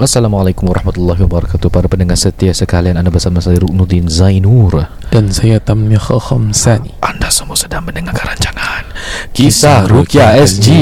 Assalamualaikum warahmatullahi wabarakatuh. Para pendengar setia sekalian Anda bersama saya Ruknuddin Zainur. Dan saya Tamliha Khamsani. Anda semua sedang mendengarkan rancangan Kisah Rukia SG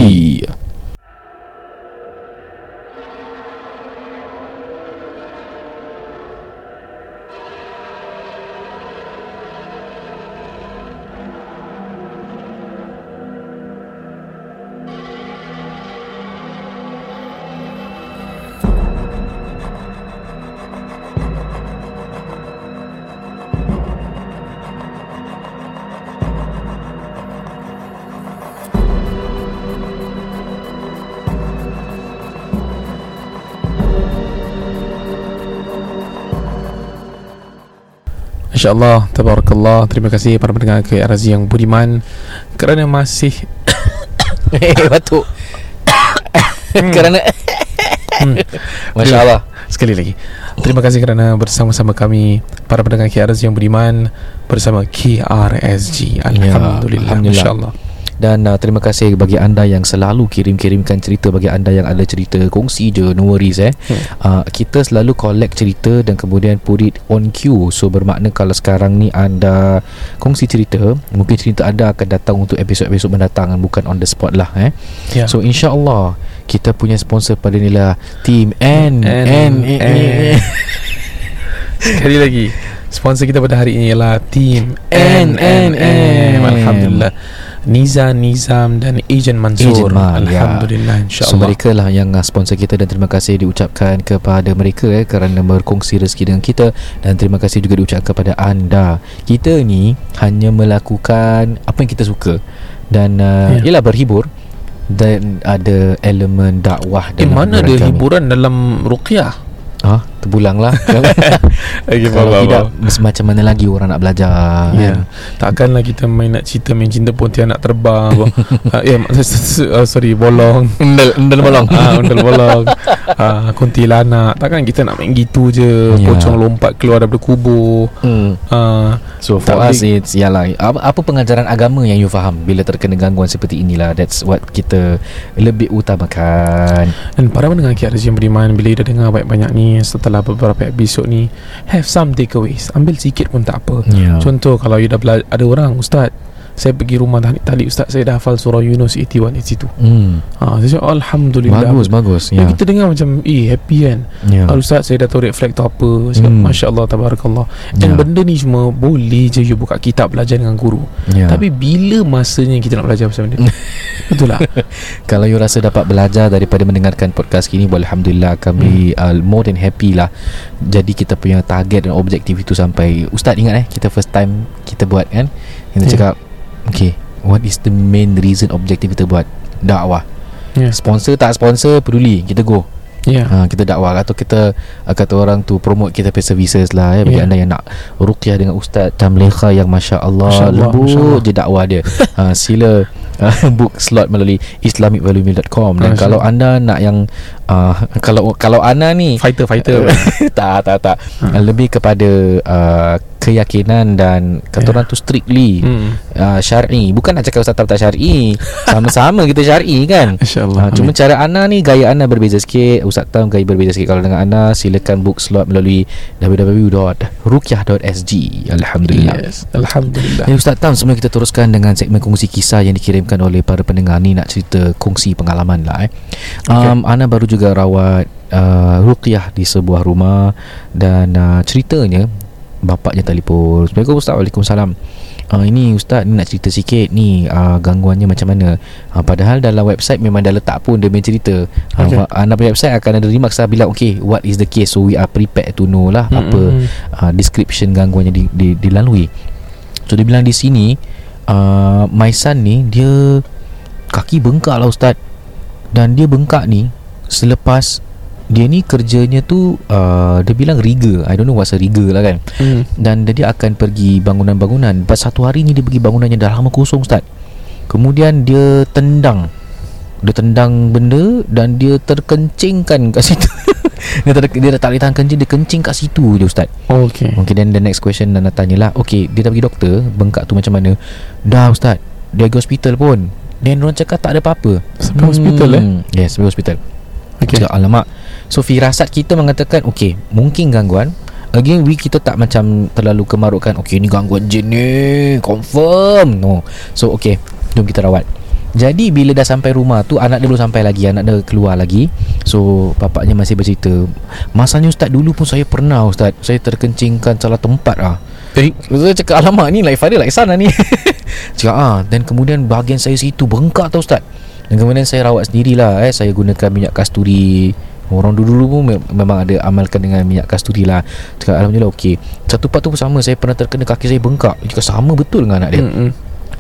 InsyaAllah Tabarakallah. Terima kasih para pendengar KRZ yang budiman. Kerana masih Eh batuk. Kerana hmm, Masya Allah Sekali lagi. Terima kasih kerana bersama-sama kami Para pendengar KRZ yang budiman Bersama KRSG Alhamdulillah, Alhamdulillah. InsyaAllah Dan uh, terima kasih bagi anda yang selalu kirim-kirimkan cerita Bagi anda yang ada cerita Kongsi je No worries eh. Hmm. uh, Kita selalu collect cerita Dan kemudian put it on queue. So bermakna kalau sekarang ni anda Kongsi cerita Mungkin cerita anda akan datang untuk episod-episod mendatang Bukan on the spot lah eh. Ya. So insyaAllah Kita punya sponsor pada ni lah Team N N- N N- Sekali lagi Sponsor kita pada hari ini ialah Team N- N- N. Alhamdulillah Niza Nizam dan Ejen Mansur Ejen Man, ya. Alhamdulillah So InsyaAllah mereka lah yang uh, sponsor kita dan terima kasih diucapkan kepada mereka eh, kerana berkongsi rezeki dengan kita dan terima kasih juga diucapkan kepada anda. Kita ni hanya melakukan apa yang kita suka dan uh, Ya. ialah berhibur dan ada elemen dakwah Eh dalam mana ada hiburan kami. hiburan dalam Ruqyah Ah, terpulang lah. Okay, Kalau tidak macam mana lagi orang nak belajar Ya. kan? Takkanlah kita main nak cerita main cinta pontianak terbang. uh, eh mak- uh, sorry bolong. Endel, endel bolong. Ah, undal bolong. Ah, kuntilanak. Takkan kita nak main gitu je. Ya. Pocong lompat keluar daripada kubur. Hmm. Ah, So for us it's Yalah apa, apa pengajaran agama yang you faham Bila terkena gangguan seperti inilah That's what kita Lebih utamakan dan para pendengar KRZ yang beriman bila dah dengar banyak-banyak ni setelah beberapa episod ni have some takeaways. Ambil sikit pun tak apa. Ya Contoh kalau you dah bela- ada orang ustaz saya pergi rumah tadi, tadi ustaz saya dah hafal surah Yunus 81 81. hmm. Ha, saya cakap Alhamdulillah Bagus bagus Ya. Kita dengar macam Eh happy kan ya. yeah. Ustaz saya dah tahu tu apa Saya Hmm. hmm. Masya Allah Tabarakallah Dan Ya. benda ni semua Boleh je you buka kitab Belajar dengan guru ya. Tapi bila masanya Kita nak belajar pasal benda ni Betul lah Kalau you rasa dapat belajar Daripada mendengarkan podcast ini boleh Alhamdulillah Kami hmm. uh, more than happy lah Jadi kita punya target dan objektif itu sampai Ustaz ingat eh Kita first time Kita buat kan Kita Ya. cakap Okay What is the main reason Objektif kita buat Dakwah? Ya. Sponsor tak sponsor Peduli Kita go. Ya. Ha, kita dakwah. Atau kita uh, kata orang tu promote kita punya services lah ya bagi Ya. anda yang nak ruqyah dengan ustaz Tamleha yang masya-Allah Masya Allah, lembut Masya Allah. je dakwah dia. Ha, sila uh, book slot melalui islamicvaluemeal.com dan Masya kalau anda nak yang uh, kalau kalau anda ni Fighter fighter tak tak tak Ha. uh, lebih kepada uh, keyakinan dan kata orang tu strictly hmm. uh, syar'i bukan nak cakap ustaz tak syar'i sama-sama kita syar'i kan Masya Allah Ha, cuma cara Ana ni gaya Ana berbeza sikit. Ustaz Tam gaya berbeza sikit. Kalau dengan Ana silakan book slot melalui www.rukyah.sg. Alhamdulillah. Yes Alhamdulillah Ya Ustaz Tam Sebelum kita teruskan Dengan segmen kongsi kisah Yang dikirimkan oleh Para pendengar. Ni Nak cerita Kongsi pengalaman lah eh. um, Ana baru juga rawat uh, Ruqyah Di sebuah rumah Dan uh, ceritanya Bapaknya telefon. Assalamualaikum Ustaz. Waalaikumsalam. Uh, ini Ustaz ni nak cerita sikit. Ni uh, gangguannya macam mana? Uh, Padahal dalam website Memang dah letak pun Dia punya cerita. Uh, Okay. okay. Anda punya website Akan ada remarks lah Bilang okay What is the case? So we are prepared to know lah Hmm, Apa uh, description gangguan yang di, di, dilalui. So dia bilang di sini uh, my son ni dia kaki bengkak lah ustaz. Dan dia bengkak ni selepas dia ni kerjanya tu uh, dia bilang riga. I don't know what's a riga lah kan. hmm. Dan dia akan pergi bangunan-bangunan. Lepas satu hari ni dia pergi bangunan yang dah lama kosong ustaz. Kemudian dia tendang dia tendang benda dan dia terkencingkan kat situ. dia, ter, dia tak boleh tahan kencing Dia kencing kat situ je Ustaz. Okay. Okay then the next question Nana tanya lah Okay dia dah pergi doktor Bengkak tu macam mana? Dah Ustaz. Dia pergi hospital pun. Then orang cakap tak ada apa-apa. Sampai hospital eh? Yes sampai hospital. Okay. Cakap alamak. So firasat kita mengatakan Okay Mungkin gangguan. Again we kita tak macam Terlalu kemarutkan Okay ni gangguan jin ni Confirm. No. So okay Jom kita rawat jadi bila dah sampai rumah tu Anak dia belum sampai lagi Anak dia keluar lagi. So bapaknya masih bercerita. Masanya ustaz dulu pun saya pernah ustaz. Saya terkencingkan salah tempat lah Eh, Saya cakap alamak ni like father like son lah ni. Cakap ah. Dan kemudian bahagian saya situ bengkak tau ustaz. Dan kemudian saya rawat sendirilah eh. Saya gunakan minyak kasturi. Orang dulu-dulu pun me- memang ada amalkan dengan minyak kasturi lah. Cakap Alhamdulillah okey. Satu part tu pun sama. Saya pernah terkena kaki saya bengkak. Dia cakap sama betul dengan anak dia. Mm-mm.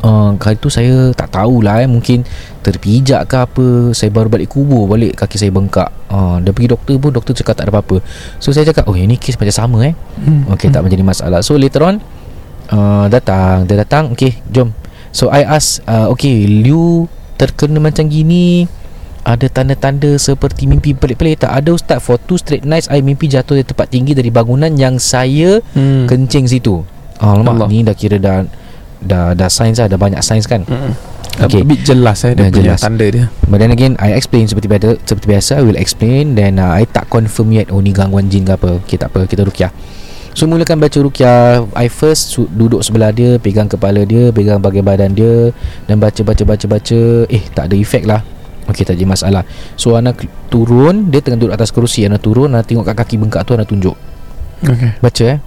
Uh, Kali tu saya tak tahulah eh. Mungkin terpijak ke apa Saya baru balik kubur balik Kaki saya bengkak. Uh, Dia pergi doktor pun Doktor cakap tak ada apa-apa. So saya cakap Oh ini kes macam sama eh. Hmm. Okay tak menjadi masalah. So later on uh, Datang Dia datang Okay jom. So I ask uh, Okay you Terkena macam gini? Ada tanda-tanda seperti mimpi pelik-pelik tak? Ada ustaz. For two straight nights I mimpi jatuh dari tempat tinggi dari bangunan yang saya Hmm. kencing situ. Ah, Allah. Alamak ni dah kira dah dah dah sains lah dah banyak sains kan Mm-mm. Okay. A bit jelas eh dia punya jelas. tanda dia. But then again I explain seperti biasa Seperti biasa I will explain Then uh, I tak confirm yet Oh ni gangguan jin ke apa Okay tak apa Kita rukyah So mulakan baca rukyah I first su- duduk sebelah dia Pegang kepala dia Pegang bahagian badan dia Dan baca baca baca baca Eh tak ada efek lah Okay tak jadi masalah So Ana turun Dia tengah duduk atas kerusi Ana turun Ana tengok kat kaki bengkak tu Ana tunjuk Okay. Baca eh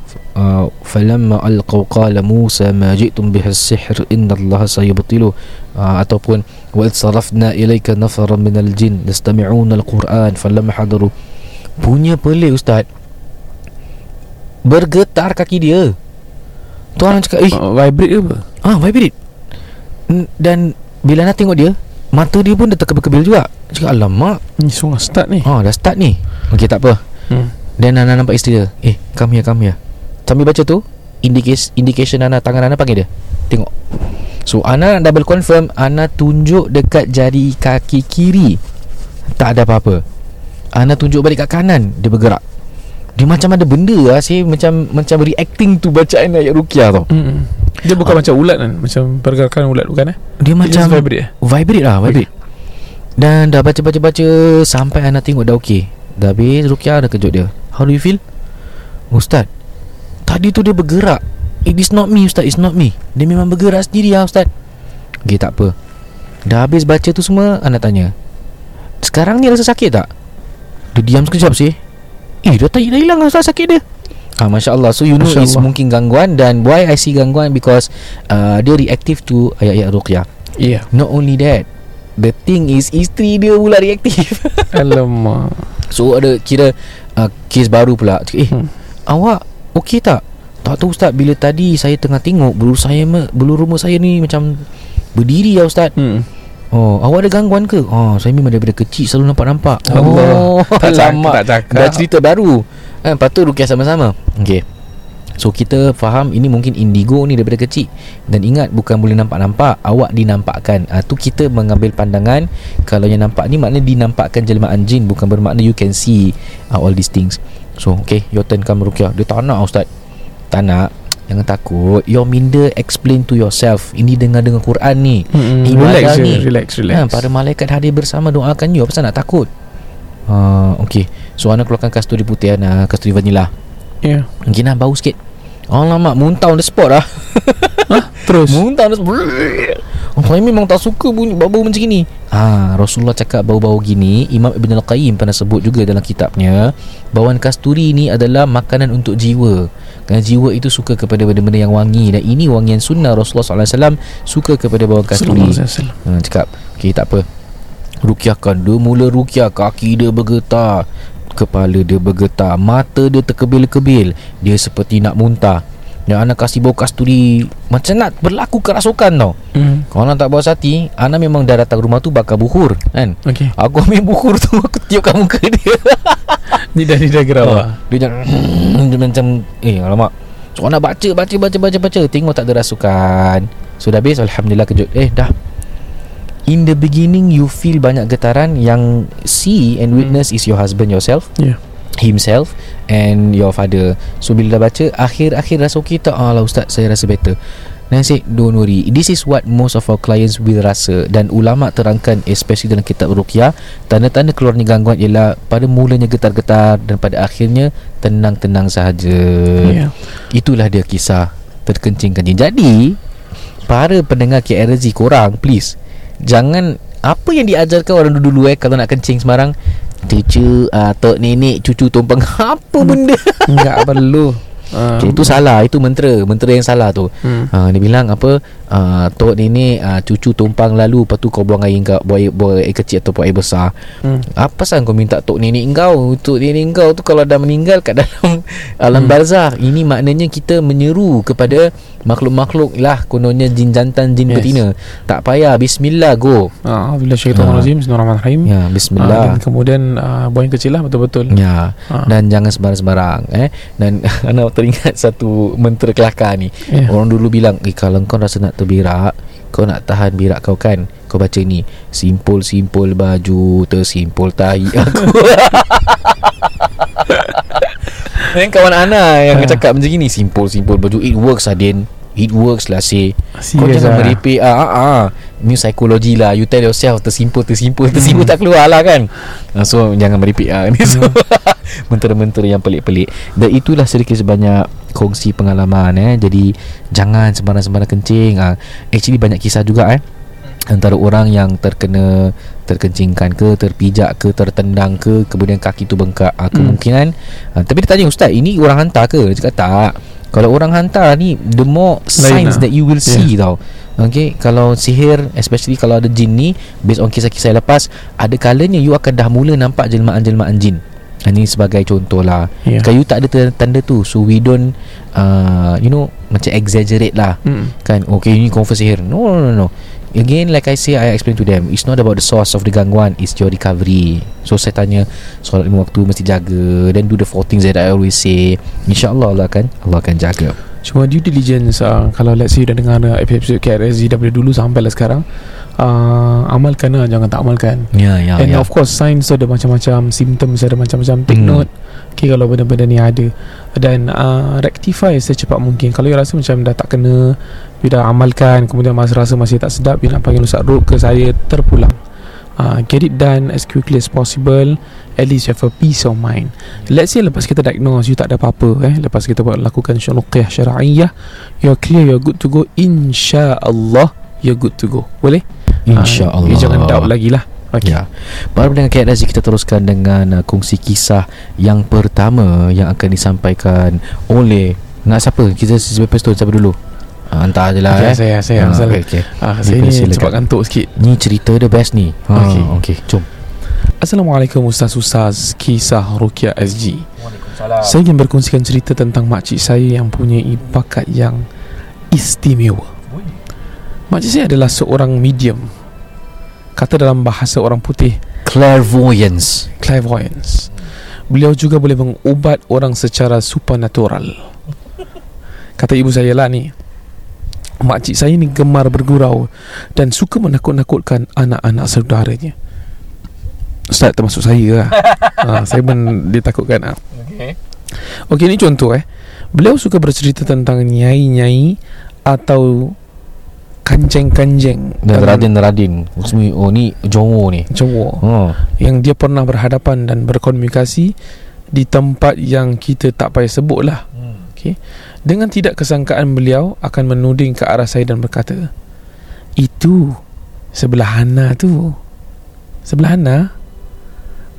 Falamma alqaw qala Musa ma ji'tum biha sihr inna Allah sayubtilu. Uh, ataupun wa sarafna ilayka nafaran minal jin yastami'una al-Quran falamma hadaru. Punya pelik ustaz. Bergetar kaki dia. Tu orang cakap eh Uh, vibrate ke apa? ah vibrate. Dan bila nak tengok dia mata dia pun dah terkebil-kebil juga. Cakap alamak. Ni sungai start ni. ah dah start ni. Okey tak apa. Hmm. Dan Ana nampak isteri dia Eh come here come here Sambil baca tu indication, indication Ana Tangan Ana panggil dia. Tengok. So Ana double confirm Ana tunjuk dekat jari kaki kiri. Tak ada apa-apa. Ana tunjuk balik kat kanan Dia bergerak. Dia macam ada benda lah Saya macam Macam reacting tu Bacaan ayat Rukiah tau. Mm-mm. Dia bukan Ah. macam ulat kan? Macam pergerakan ulat bukan eh? Dia Dia macam vibrate eh? Vibrate lah Vibrate. Dan dah baca-baca-baca Sampai Ana tengok dah okey Dah habis Rukiah dah kejut dia. How do you feel? Ustaz Tadi tu dia bergerak. It is not me Ustaz. It's not me. Dia memang bergerak sendiri lah Ustaz. Okay tak apa. Dah habis baca tu semua Ana tanya. Sekarang ni rasa sakit tak? Dia diam sekejap sih. Eh dah tak hilang lah Ustaz sakit dia. Ah, Masya Allah So you know Masya it's Allah. mungkin gangguan Dan why I see gangguan? Because uh, Dia reactive to Ayat-ayat Ruqyah. Yeah Not only that The thing is Isteri dia pula reaktif Alamak. So ada kira uh, Kes baru pula. Eh Hmm. awak Okey tak? Tak tahu ustaz Bila tadi saya tengah tengok Bulu saya Bulu rumah saya ni Macam Berdiri ya ustaz. Hmm. Oh awak ada gangguan ke? Oh saya memang daripada kecil Selalu nampak-nampak Allah. Oh Tak cakap, tak cakap. Dah cerita baru. Eh, Lepas tu rukiah sama-sama. Okay So kita faham ini mungkin indigo ni daripada kecil. Dan ingat bukan boleh nampak-nampak Awak dinampakkan. Uh, Tu kita mengambil pandangan. Kalau yang nampak ni maknanya dinampakkan jelmaan jin Bukan bermakna you can see uh, all these things. So okay your turn come Rukiah. Dia tak nak Ustaz. Tak nak. Jangan takut. Your minda explain to yourself. Ini dengar dengan Quran ni. Hmm. Ibadah Relax ni. Relax relax. Ha, para malaikat hadir bersama doakan you. Apa nak takut? Uh, Okay. So Ana keluarkan kasturi putih Ana Kasturi vanilla Yeah Mungkin lah bau sikit. Alamak Muntah on the spot lah Terus? Muntah on the spot. Saya memang tak suka bunyi bau-bau macam gini. Ah, Rasulullah cakap bau-bau gini Imam Ibn Al-Qayyim pernah sebut juga dalam kitabnya Bauan kasturi ni adalah makanan untuk jiwa. Kerana jiwa itu suka kepada benda-benda yang wangi. Dan ini wangian sunnah Rasulullah SAW Suka kepada bauan kasturi. Ha, cakap Okay tak apa. Rukiahkan. Dia mula rukiah Kaki dia bergetar Kepala dia bergetar Mata dia terkebil-kebil Dia seperti nak muntah. Dan anak kasih bau kasturi Macam nak berlaku kerasukan tau. Hmm. Kalau anak tak puas hati Ana memang dah datang rumah tu Bakar buhur Kan? Okay Aku ambil buhur tu Aku tiupkan muka dia. Ni dah ni dah Oh, Dia macam Dia macam Eh alamak. So anak baca Baca baca baca baca Tengok tak ada rasukan. So dah habis Alhamdulillah kejut. Eh dah In the beginning You feel banyak getaran Yang see and witness Is your husband yourself Yeah. Himself And your father. So bila dah baca Akhir-akhir rasa okey tak? Alah ustaz Saya rasa better. Dan saya don't worry. This is what most of our clients will rasa Dan ulama terangkan Especially dalam kitab Ruqyah Tanda-tanda keluarnya gangguan ialah Pada mulanya getar-getar Dan pada akhirnya Tenang-tenang sahaja. Ya. Itulah dia kisah Terkencing kencing Jadi Para pendengar KRZ korang Please Jangan Apa yang diajarkan orang dulu-dulu eh? Kalau nak kencing semarang Cucu uh, Tok nenek Cucu tumpang Apa benda? Enggak perlu. Uh, Itu salah Itu mentera Mentera yang salah tu. Hmm. uh, Dia bilang apa uh, Tok nenek uh, Cucu tumpang lalu. Lepas tu kau buang air kau Buang air, buang air kecil Atau buang air besar. Hmm. Apa pasal kau minta tok nenek kau Tok nenek kau tu Kalau dah meninggal Kat dalam Alam Hmm. barzah. Ini maknanya kita menyeru Kepada Makhluk-makhluk lah. Kononnya jin jantan Jin Yes. betina. Tak payah. Bismillah go. Ah, bila syaitan Ah. rajim Bismillahirrahmanirrahim Ya Ah, Bismillah dan kemudian uh, buang kecil lah betul-betul. Ya. Ah. Dan jangan sembarang-sembarang eh. Dan Ana teringat Satu mentera kelakar ni. Ya. Orang dulu bilang eh, Kalau kau rasa nak terberak Kau nak tahan berak kau kan? Kau baca ni Simpul-simpul baju Tersimpul tahi aku. Dan kawan Ana Yang Ah. cakap macam ni Simpul-simpul baju. It works Adin It works lah say. Kau jangan lah. meripik ah, ah, ah. Ni psikologi lah. You tell yourself Tersimpul Tersimpul Tersimpul tak keluar lah kan? Ah, So jangan meripik ah. Ni so Mentera-mentera yang pelik-pelik. Dan itulah sedikit sebanyak Kongsi pengalaman eh. Jadi Jangan sembarang-sembarang kencing. Ah. Actually banyak kisah juga eh. Antara orang yang terkena Terkencingkan ke Terpijak ke Tertendang ke Kemudian kaki tu bengkak. Ah, Kemungkinan. Ah, Tapi dia tanya Ustaz Ini orang hantar ke? Dia cakap tak Kalau orang hantar ni The more signs lah. that you will see tau. Okay Kalau sihir Especially kalau ada jin ni Based on kisah-kisah lepas Ada kalanya you akan dah mula nampak Jelmaan-jelmaan jin. Ini sebagai contoh lah Ya. Kalau you tak ada tanda- tanda tu So we don't uh, You know Macam exaggerate lah. Hmm. Kan? Okay ini confirm sihir. No no no no Again like I say I explain to them It's not about the source of the gangguan It's your recovery. So saya tanya Solat lima waktu mesti jaga Then do the four things that I always say. InsyaAllah Allah akan Allah akan jaga. Cuma due diligence uh, Kalau let's say dah dengar uh, episode KRSG Daripada dulu sampai lah sekarang uh, Amalkan lah Jangan tak amalkan. Ya ya And ya. of course signs ada macam-macam Symptoms ada macam-macam Take Hmm. note Okay kalau benda-benda ni ada. Dan uh, rectify secepat mungkin. Kalau you rasa macam dah tak kena You dah amalkan Kemudian masa rasa masih tak sedap You nak panggil Ustaz Ruk ke saya Terpulang. Uh, Get it done as quickly as possible. At least you have a peace of mind. Let's say lepas kita diagnose You tak ada apa-apa eh. Lepas kita buat lakukan syunuqiyah syara'iyah You're clear You're good to go. InsyaAllah You're good to go. Boleh? Ah, InsyaAllah You jangan doubt lagi lah Okay Ya. Baru dengan Razi kita teruskan dengan uh, kongsi kisah yang pertama yang akan disampaikan oleh nak siapa? Kita lepas tu siapa dulu? Uh, hantar je lah Okay, eh. saya, saya, Ah, saya. okay, okay. Ah, saya ni Silakan. cepat kantuk sikit Ni cerita the best ni. Ha, Okey. okay, jom. Assalamualaikum Ustaz-Ustaz Kisah Rukia SG Saya ingin berkongsikan cerita tentang makcik saya yang punya bakat yang istimewa Makcik saya adalah seorang medium Kata dalam bahasa orang putih Clairvoyance. Clairvoyance. Beliau juga boleh mengubat orang secara supernatural. Kata ibu saya lah ni Makcik saya ni gemar bergurau Dan suka menakut-nakutkan anak-anak saudaranya. Ustaz termasuk saya lah. Ha, Saya pun dia takutkan lah Okay. Okey ni contoh eh. Beliau suka bercerita tentang nyai-nyai Atau Kanjeng-kanjeng Dan Radin-Radin. Semua oh ni Jongo ni. Jawa Oh. yang dia pernah berhadapan dan berkomunikasi di tempat yang kita tak payah sebut lah. Okay. Dengan tidak kesangkaan beliau akan menuding ke arah saya dan berkata, itu sebelah Hana tu. Sebelah Hana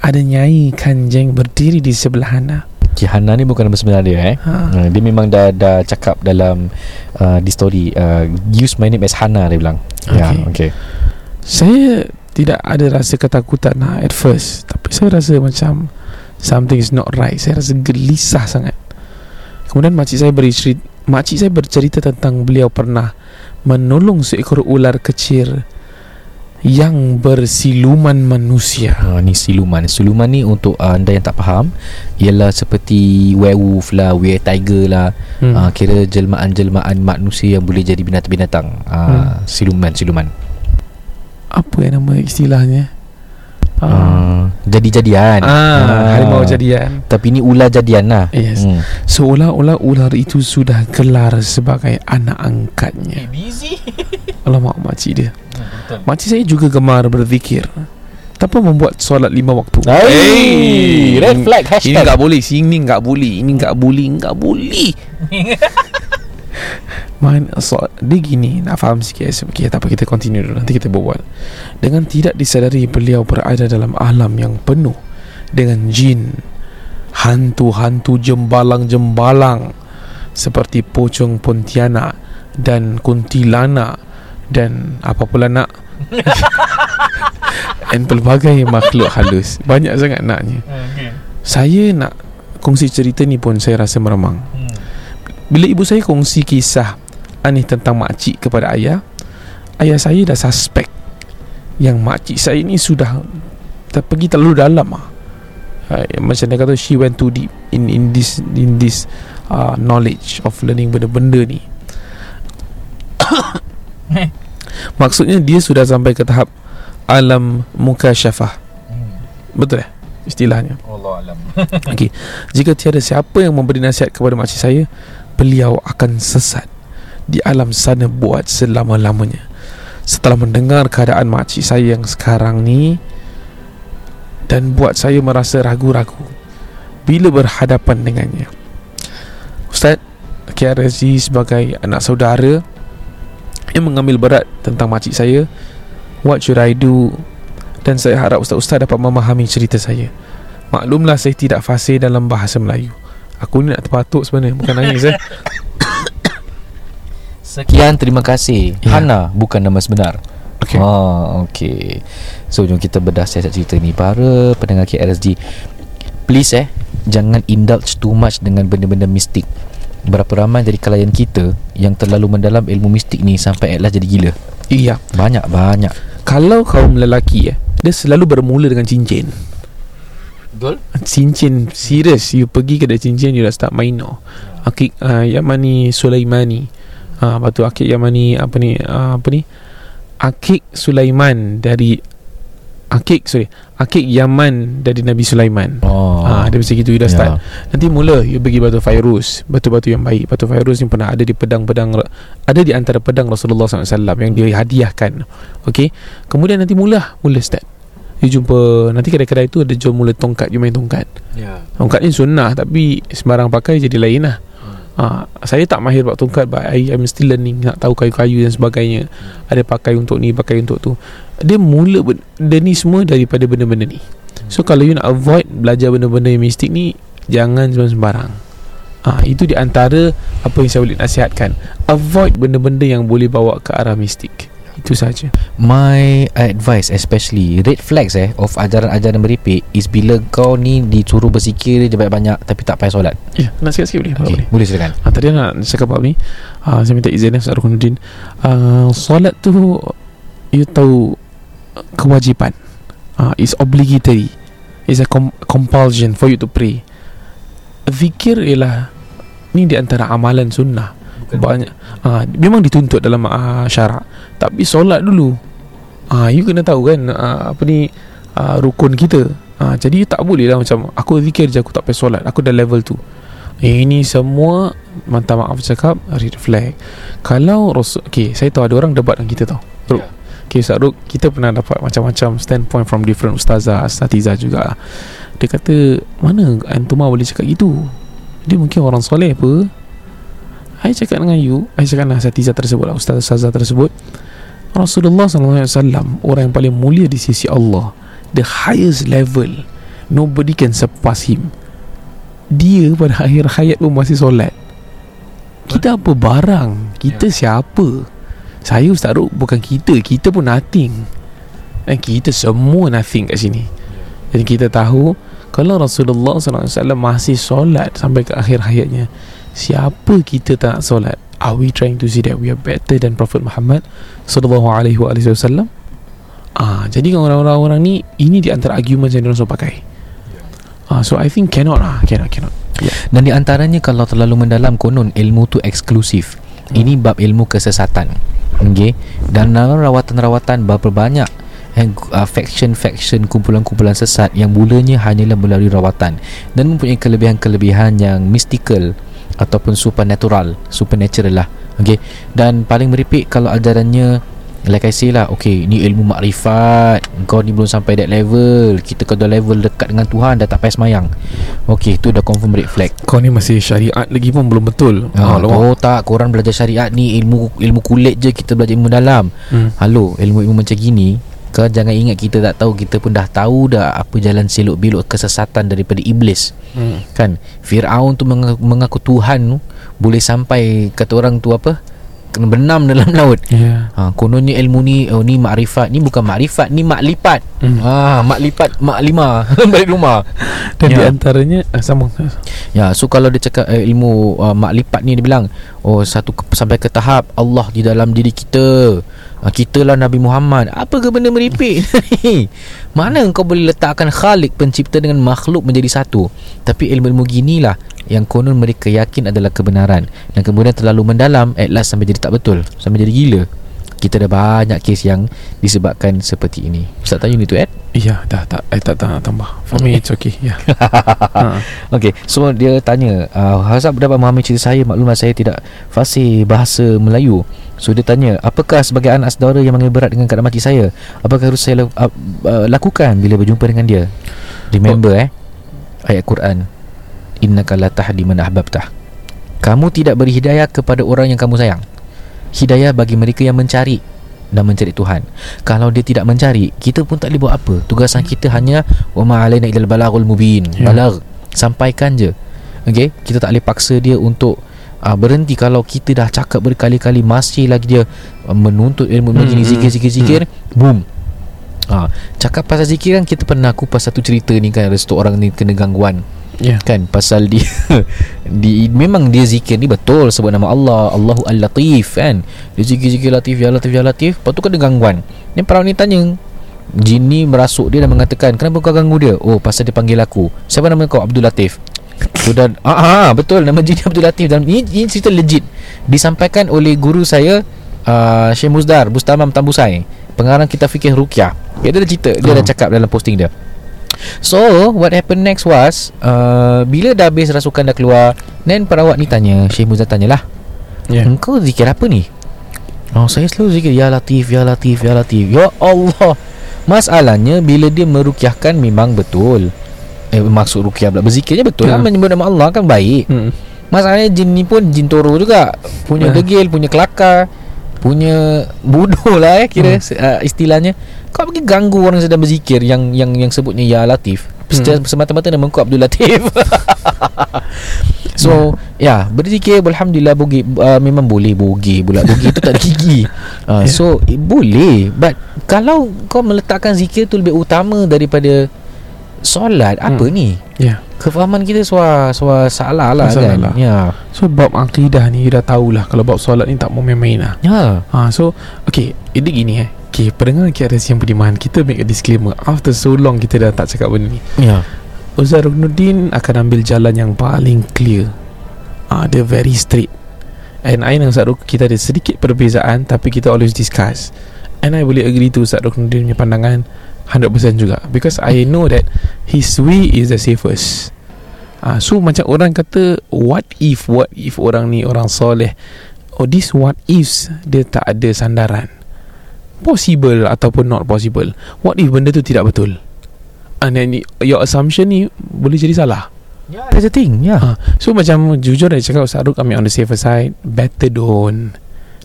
ada nyai kanjeng berdiri di sebelah Hana. Kihana ni bukan nama sebenar dia eh. Ha. Uh, dia memang dah dah cakap dalam uh, di story uh, use my name as Hana dia bilang. Ya, Okay. okay. Saya tidak ada rasa ketakutan lah at first Tapi saya rasa macam Something is not right Saya rasa gelisah sangat Kemudian makcik saya bercerita Makcik saya bercerita tentang beliau pernah Menolong seekor ular kecil Yang bersiluman manusia. Uh, ni siluman. Siluman ni untuk uh, anda yang tak faham Ialah seperti werewolf lah Were tiger lah. Hmm. uh, Kira jelmaan-jelmaan manusia Yang boleh jadi binatang-binatang. Uh, Hmm. Siluman Siluman. Apa yang nama istilahnya? Uh, Jadi-jadian. Ah, Harimau jadian. Tapi ni ular jadian lah. Yes. Hmm. Seolah-olah ular itu sudah gelar sebagai anak angkatnya. Busy Alamak makcik dia Betul. Makcik saya juga gemar berzikir. Tanpa membuat solat lima waktu. Hey, red flag Ini hashtag tak boleh Sini tak boleh Ini tak boleh tak boleh. Man, so, dia gini Nak faham sikit Okay tak apa kita continue dulu Nanti kita berbual Dengan tidak disadari Beliau berada dalam alam yang penuh Dengan jin Hantu-hantu jembalang-jembalang Seperti pocong pontianak Dan kuntilanak Dan apa pula nak Dan pelbagai makhluk halus Banyak sangat naknya okay. Saya nak Kongsi cerita ni pun Saya rasa meremang hmm. bila ibu saya kongsi kisah aneh tentang makcik kepada ayah, ayah saya dah suspek yang makcik saya ni sudah ter- pergi terlalu dalam ah. Uh, macam dia kata she went too deep in in this in this uh, knowledge of learning benda-benda ni. Maksudnya dia sudah sampai ke tahap alam mukasyafah. Hmm. Betul eh? Istilahnya. Allah alam Jika tiada siapa yang memberi nasihat kepada makcik saya Beliau akan sesat Di alam sana buat selama-lamanya Setelah mendengar keadaan makcik saya yang sekarang ni Dan buat saya merasa ragu-ragu Bila berhadapan dengannya Ustaz KRSG sebagai anak saudara Yang mengambil berat tentang makcik saya What should I do Dan saya harap ustaz-ustaz dapat memahami cerita saya Maklumlah saya tidak fasih dalam bahasa Melayu Aku ni nak terpatuk sebenarnya Bukan nangis eh Sekian terima kasih Ya. Hana bukan nama sebenar Okay Oh, okay. So, jom kita bedah siasat cerita ni. Para pendengar KRSG, please eh, jangan indulge too much dengan benda-benda mistik. Berapa ramai dari klien kita yang terlalu mendalam ilmu mistik ni sampai at last jadi gila. Iya Banyak-banyak. Kalau kaum lelaki eh Dia selalu bermula dengan cincin Betul Cincin Serius You pergi kedai cincin You dah start main no. Akik uh, Yamani Sulaimani uh, Lepas tu Akik Yamani Apa ni uh, Apa ni Akik Sulaiman Dari Akik sorry. Akik Yaman Dari Nabi Sulaiman. Oh. Ah, dia macam gitu You dah Ya. start. Nanti mula You pergi batu Fairuz. Batu-batu yang baik. Batu Fairuz yang pernah ada di pedang-pedang Ada di antara pedang Rasulullah SAW Yang dia hadiahkan. Okay Kemudian nanti mula Mula start. You jumpa Nanti kedai-kedai tu Ada jual mula tongkat You main tongkat. Ya. Tongkat ni sunnah Tapi sembarang pakai Jadi lain lah. Ha, saya tak mahir buat tongkat But I, I'm still learning Nak tahu kayu-kayu dan sebagainya. Ada pakai untuk ni Pakai untuk tu Dia mula Benda ni semua Daripada benda-benda ni So kalau you nak avoid Belajar benda-benda yang mistik ni Jangan sembarang Ah, Itu di antara Apa yang saya boleh nasihatkan Avoid benda-benda yang boleh bawa ke arah mistik Itu saja. My advice especially Red flags eh Of ajaran-ajaran meripik Is bila kau ni Disuruh berzikir je banyak-banyak Tapi tak payah solat Ya, nak sikit-sikit boleh? okay, boleh. Boleh silakan Ha, tadi nak cakap apa ni uh, Saya minta izin Ustaz Rukunuddin uh, Solat tu You tahu Kewajipan. Uh, It's obligatory. It's a com- compulsion For you to pray. Zikir ialah Ni di antara amalan sunnah. Banyak uh, Memang dituntut dalam uh, syarak. Tapi solat dulu. Uh, You kena tahu kan uh, Apa ni uh, Rukun kita. Uh, Jadi tak boleh lah macam Aku zikir je Aku tak payah solat. Aku dah level tu. Eh, Ini semua Minta maaf cakap flag. Kalau Rasul Okay saya tahu ada orang debat dengan kita tau. Ruk Ya. Okay Ustaz Ruk Kita pernah dapat macam-macam Standpoint from different ustazah Ustazah juga. Dia kata Mana Antumah boleh cakap gitu? Dia mungkin orang soleh apa? Saya cakap dengan you Saya cakap dengan Ustazah tersebut lah Ustazah tersebut. Rasulullah SAW Orang yang paling mulia di sisi Allah The highest level Nobody can surpass him. Dia pada akhir hayat pun masih solat. Kita apa barang? Kita siapa Saya Ustaz Ruk bukan kita. Kita pun nothing. Dan kita semua nothing kat sini. Jadi kita tahu Kalau Rasulullah SAW masih solat Sampai ke akhir hayatnya Siapa kita tak nak solat? Are we trying to say that we are better than Prophet Muhammad Sallallahu alaihi wasallam? Ah, jadi orang-orang ni ini di antara argument yang diorang selalu pakai. Ah, so I think cannot lah, cannot, cannot. Dan di antaranya Kalau terlalu mendalam Konon ilmu tu eksklusif. Ini bab ilmu kesesatan Okay Dan dalam rawatan-rawatan Berapa banyak and uh, faction-faction kumpulan-kumpulan sesat yang mulanya hanyalah melalui rawatan. Dan mempunyai kelebihan-kelebihan yang mystical ataupun supernatural supernatural lah. Okay dan paling meripik kalau ajarannya Like I say lah Okay ni ilmu makrifat Kau ni belum sampai that level. Kita kalau dah level dekat dengan Tuhan Dah tak payah semayang. Okay tu dah confirm red flag. Kau ni masih syariat lagi pun belum betul. Ah, oh tak Korang belajar syariat ni Ilmu ilmu kulit je Kita belajar ilmu dalam. Hmm. Halo Ilmu-ilmu macam gini Kau jangan ingat kita tak tahu. Kita pun dah tahu dah Apa jalan selok belok kesesatan Daripada iblis. Hmm. Kan? Fir'aun tu mengaku, mengaku Tuhan tu Boleh sampai Kata orang tu apa Kena benam dalam laut Ya Ha, kononnya ilmu ni oh ni makrifat ni bukan makrifat ni mak lipat. Hmm. Ha, mak lipat mak lima balik rumah. Dan Ya. di antaranya ah, Sambung Ya, so kalau dia cakap eh, ilmu uh, mak lipat ni dia bilang, oh satu ke, sampai ke tahap Allah di dalam diri kita. Uh, kita lah Nabi Muhammad. Apa ke benda meripik? Mana kau boleh letakkan Khalik pencipta dengan makhluk menjadi satu? Tapi ilmu-ilmu ginilah yang konon mereka yakin adalah kebenaran dan kemudian terlalu mendalam at last sampai jadi tak betul, sampai jadi gila. Kita ada banyak kes yang disebabkan seperti ini. Ustaz tanya ni tu Ed? Ya dah tak I tak tak nak tambah For me it's okay Ya ha. Okay So dia tanya uh, Hazab dapat memahami cerita saya Maklumat saya tidak fasih bahasa Melayu So dia tanya Apakah sebagai anak saudara Yang mengambil berat dengan keadaan mati saya Apakah harus saya uh, uh, lakukan Bila berjumpa dengan dia Remember oh. eh Ayat Quran Innaka la tahdi man ahbabtah Kamu tidak beri hidayah kepada orang yang kamu sayang Hidayah bagi mereka yang mencari dan mencari Tuhan. Kalau dia tidak mencari, kita pun tak boleh buat apa. Tugasan kita hanya wa ma alaina illal balaghul mubin. Ya. Balagh. Sampaikan je. Okey, kita tak boleh paksa dia untuk uh, berhenti kalau kita dah cakap berkali-kali masih lagi dia uh, menuntut ilmu Hmm, begini hmm, zikir-zikir-zikir, boom. Ha, cakap pasal zikir kan kita pernah aku pasal satu cerita ni kan ada satu orang ni kena gangguan Ya. Kan? Pasal dia di memang dia zikir ni betul sebut nama Allah Allahu Al-Latif kan? Dia zikir-zikir Latif ya Latif ya Latif. Lepas tu kan ada gangguan. Ni perawan ni tanya jin ni merasuk dia dan mengatakan kenapa kau ganggu dia oh pasal dia panggil aku. Siapa nama kau? Abdul Latif. Tu dan ah, ah betul. Nama jin Abdul Latif. Dan ini, ini cerita legit. Disampaikan oleh guru saya uh, Syekh Muzdar Bustamam Tambusai pengarang kita fikir rukyah dia ada cerita dia Oh. dah cakap dalam posting dia So what happened next was uh, Bila dah habis rasukan dah keluar Then perawat ni tanya Syekh Muzah tanyalah Ya Engkau zikir apa ni? Oh saya selalu zikir Ya Latif, Ya Latif, Ya Latif Ya Allah Masalahnya Bila dia merukyahkan Memang betul Eh maksud rukyah pula Berzikirnya betul Ya. lah Menyebut nama Allah kan baik hmm. Masalahnya jin ni pun Jin toro juga Punya Ya. degil Punya kelakar Punya Bodoh lah eh Kira Hmm. uh, istilahnya Kau pergi ganggu orang yang sedang berzikir Yang yang yang sebutnya Ya Latif. Hmm. Semata-mata nama kau Abdul Latif. So Ya Berzikir Alhamdulillah bogi, uh, Memang boleh bogi pula. Bogi tu tak ada gigi. Uh, Ya. So eh, Boleh. But Kalau kau meletakkan zikir tu Lebih utama daripada Solat Apa Hmm. ni? Ya. Kefahaman kita suara suara salah lah Salah kan. Lah. Ya. So bab akidah ni You dah tahulah Kalau bab solat ni Tak mau main-main lah. Ya. Ha, so Okay Ini gini eh Okay pendengar KRS yang beriman Kita make a disclaimer. After so long Kita dah tak cakap benda ni. Ya. Ustaz Ruknuddin akan ambil jalan yang paling clear. Ah, Dia very straight. And I dan Ustaz Ruk Kita ada sedikit perbezaan Tapi kita always discuss. And I boleh agree to Ustaz Ruknuddin punya pandangan 100% juga. Because I know that His way is the safest. Ah, So macam orang kata What if What if orang ni Orang soleh? Oh this what ifs Dia tak ada sandaran Possible Ataupun not possible? What if benda tu tidak betul? And then your assumption ni Boleh jadi salah. Ya That's the thing Ya ha. So macam Jujur dah cakap Ustaz Ruk Kami on the safer side. Better don't.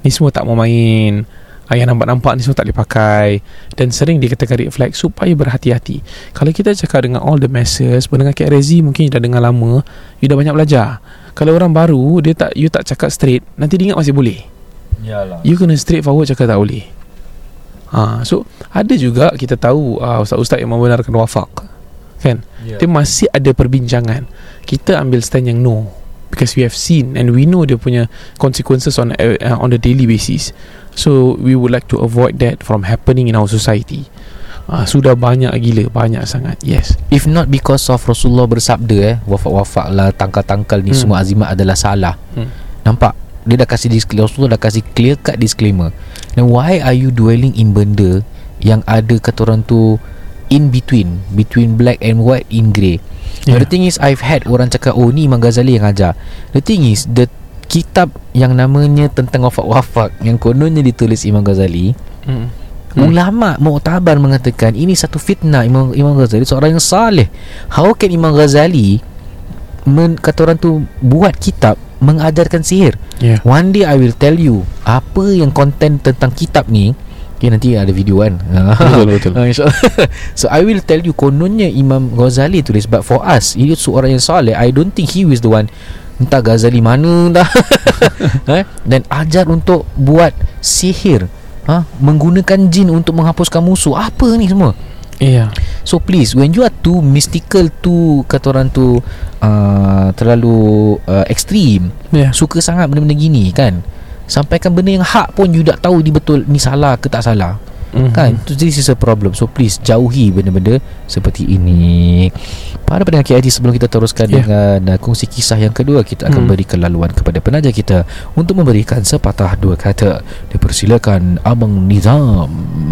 Ni semua tak mau main. Ah, Yang nampak-nampak ni semua tak boleh pakai. Dan sering dikatakan red flag Supaya berhati-hati. Kalau kita cakap dengan all the masses Pendengar KRZ mungkin you dah dengar lama You dah banyak belajar. Kalau orang baru Dia tak You tak cakap straight Nanti dia ingat masih boleh. Yalah. You kena straight forward cakap tak boleh ha, So Ada juga kita tahu uh, Ustaz-ustaz yang membenarkan wafak Kan? Ya. Dia masih ada perbincangan. Kita ambil stand yang no Because we have seen And we know dia punya Consequences on uh, on the daily basis. So we would like to avoid that From happening in our society. Uh, Sudah banyak gila Banyak sangat Yes. If not because of Rasulullah bersabda eh Wafak-wafak lah Tangkal-tangkal ni Hmm. Semua azimat adalah salah. Hmm. Nampak Dia dah kasih disclaimer Rasulullah dah kasih clear cut disclaimer Then why are you dwelling in benda yang ada kata orang tu in between between black and white in grey yeah. The thing is I've had orang cakap oh ni Imam Ghazali yang ajar the thing is the kitab yang namanya tentang wafak-wafak yang kononnya ditulis Imam Ghazali Hmm. Hmm. Ulama Mu'tabar mengatakan ini satu fitnah Imam Imam Ghazali seorang yang saleh. How can Imam Ghazali men, kata orang tu buat kitab mengajarkan sihir? Yeah. One day I will tell you apa yang konten tentang kitab ni. Okay, nanti ada video kan Betul, betul. Ah, InsyaAllah So I will tell you Kononnya Imam Ghazali tulis But for us Dia seorang yang saleh I don't think he was the one Entah Ghazali mana dah eh? Dan ajar untuk Buat sihir ha? Menggunakan jin Untuk menghapuskan musuh Apa ni semua Yeah. So please When you are too mystical Too Kata orang tu uh, Terlalu uh, Extreme Yeah. Suka sangat benda-benda gini kan Sampaikan benda yang hak pun You tak tahu ni betul Ni salah ke tak salah Mhm. Kan So, This is a problem So please Jauhi benda-benda Seperti ini Para pendengar KID Sebelum kita teruskan Ya. Dengan uh, kongsi kisah yang kedua Kita akan Hmm. berikan laluan Kepada penaja kita Untuk memberikan sepatah dua kata Dipersilakan Abang Nizam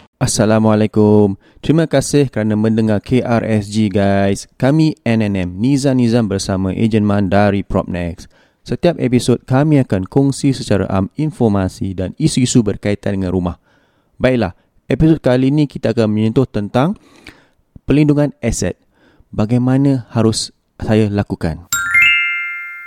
Assalamualaikum. Terima kasih kerana mendengar KRSG guys. Kami NNM Niza Nizam bersama Ejen Man dari Propnex. Setiap episod kami akan kongsi secara am informasi dan isu-isu berkaitan dengan rumah. Baiklah, episod kali ini kita akan menyentuh tentang pelindungan aset. Bagaimana harus saya lakukan?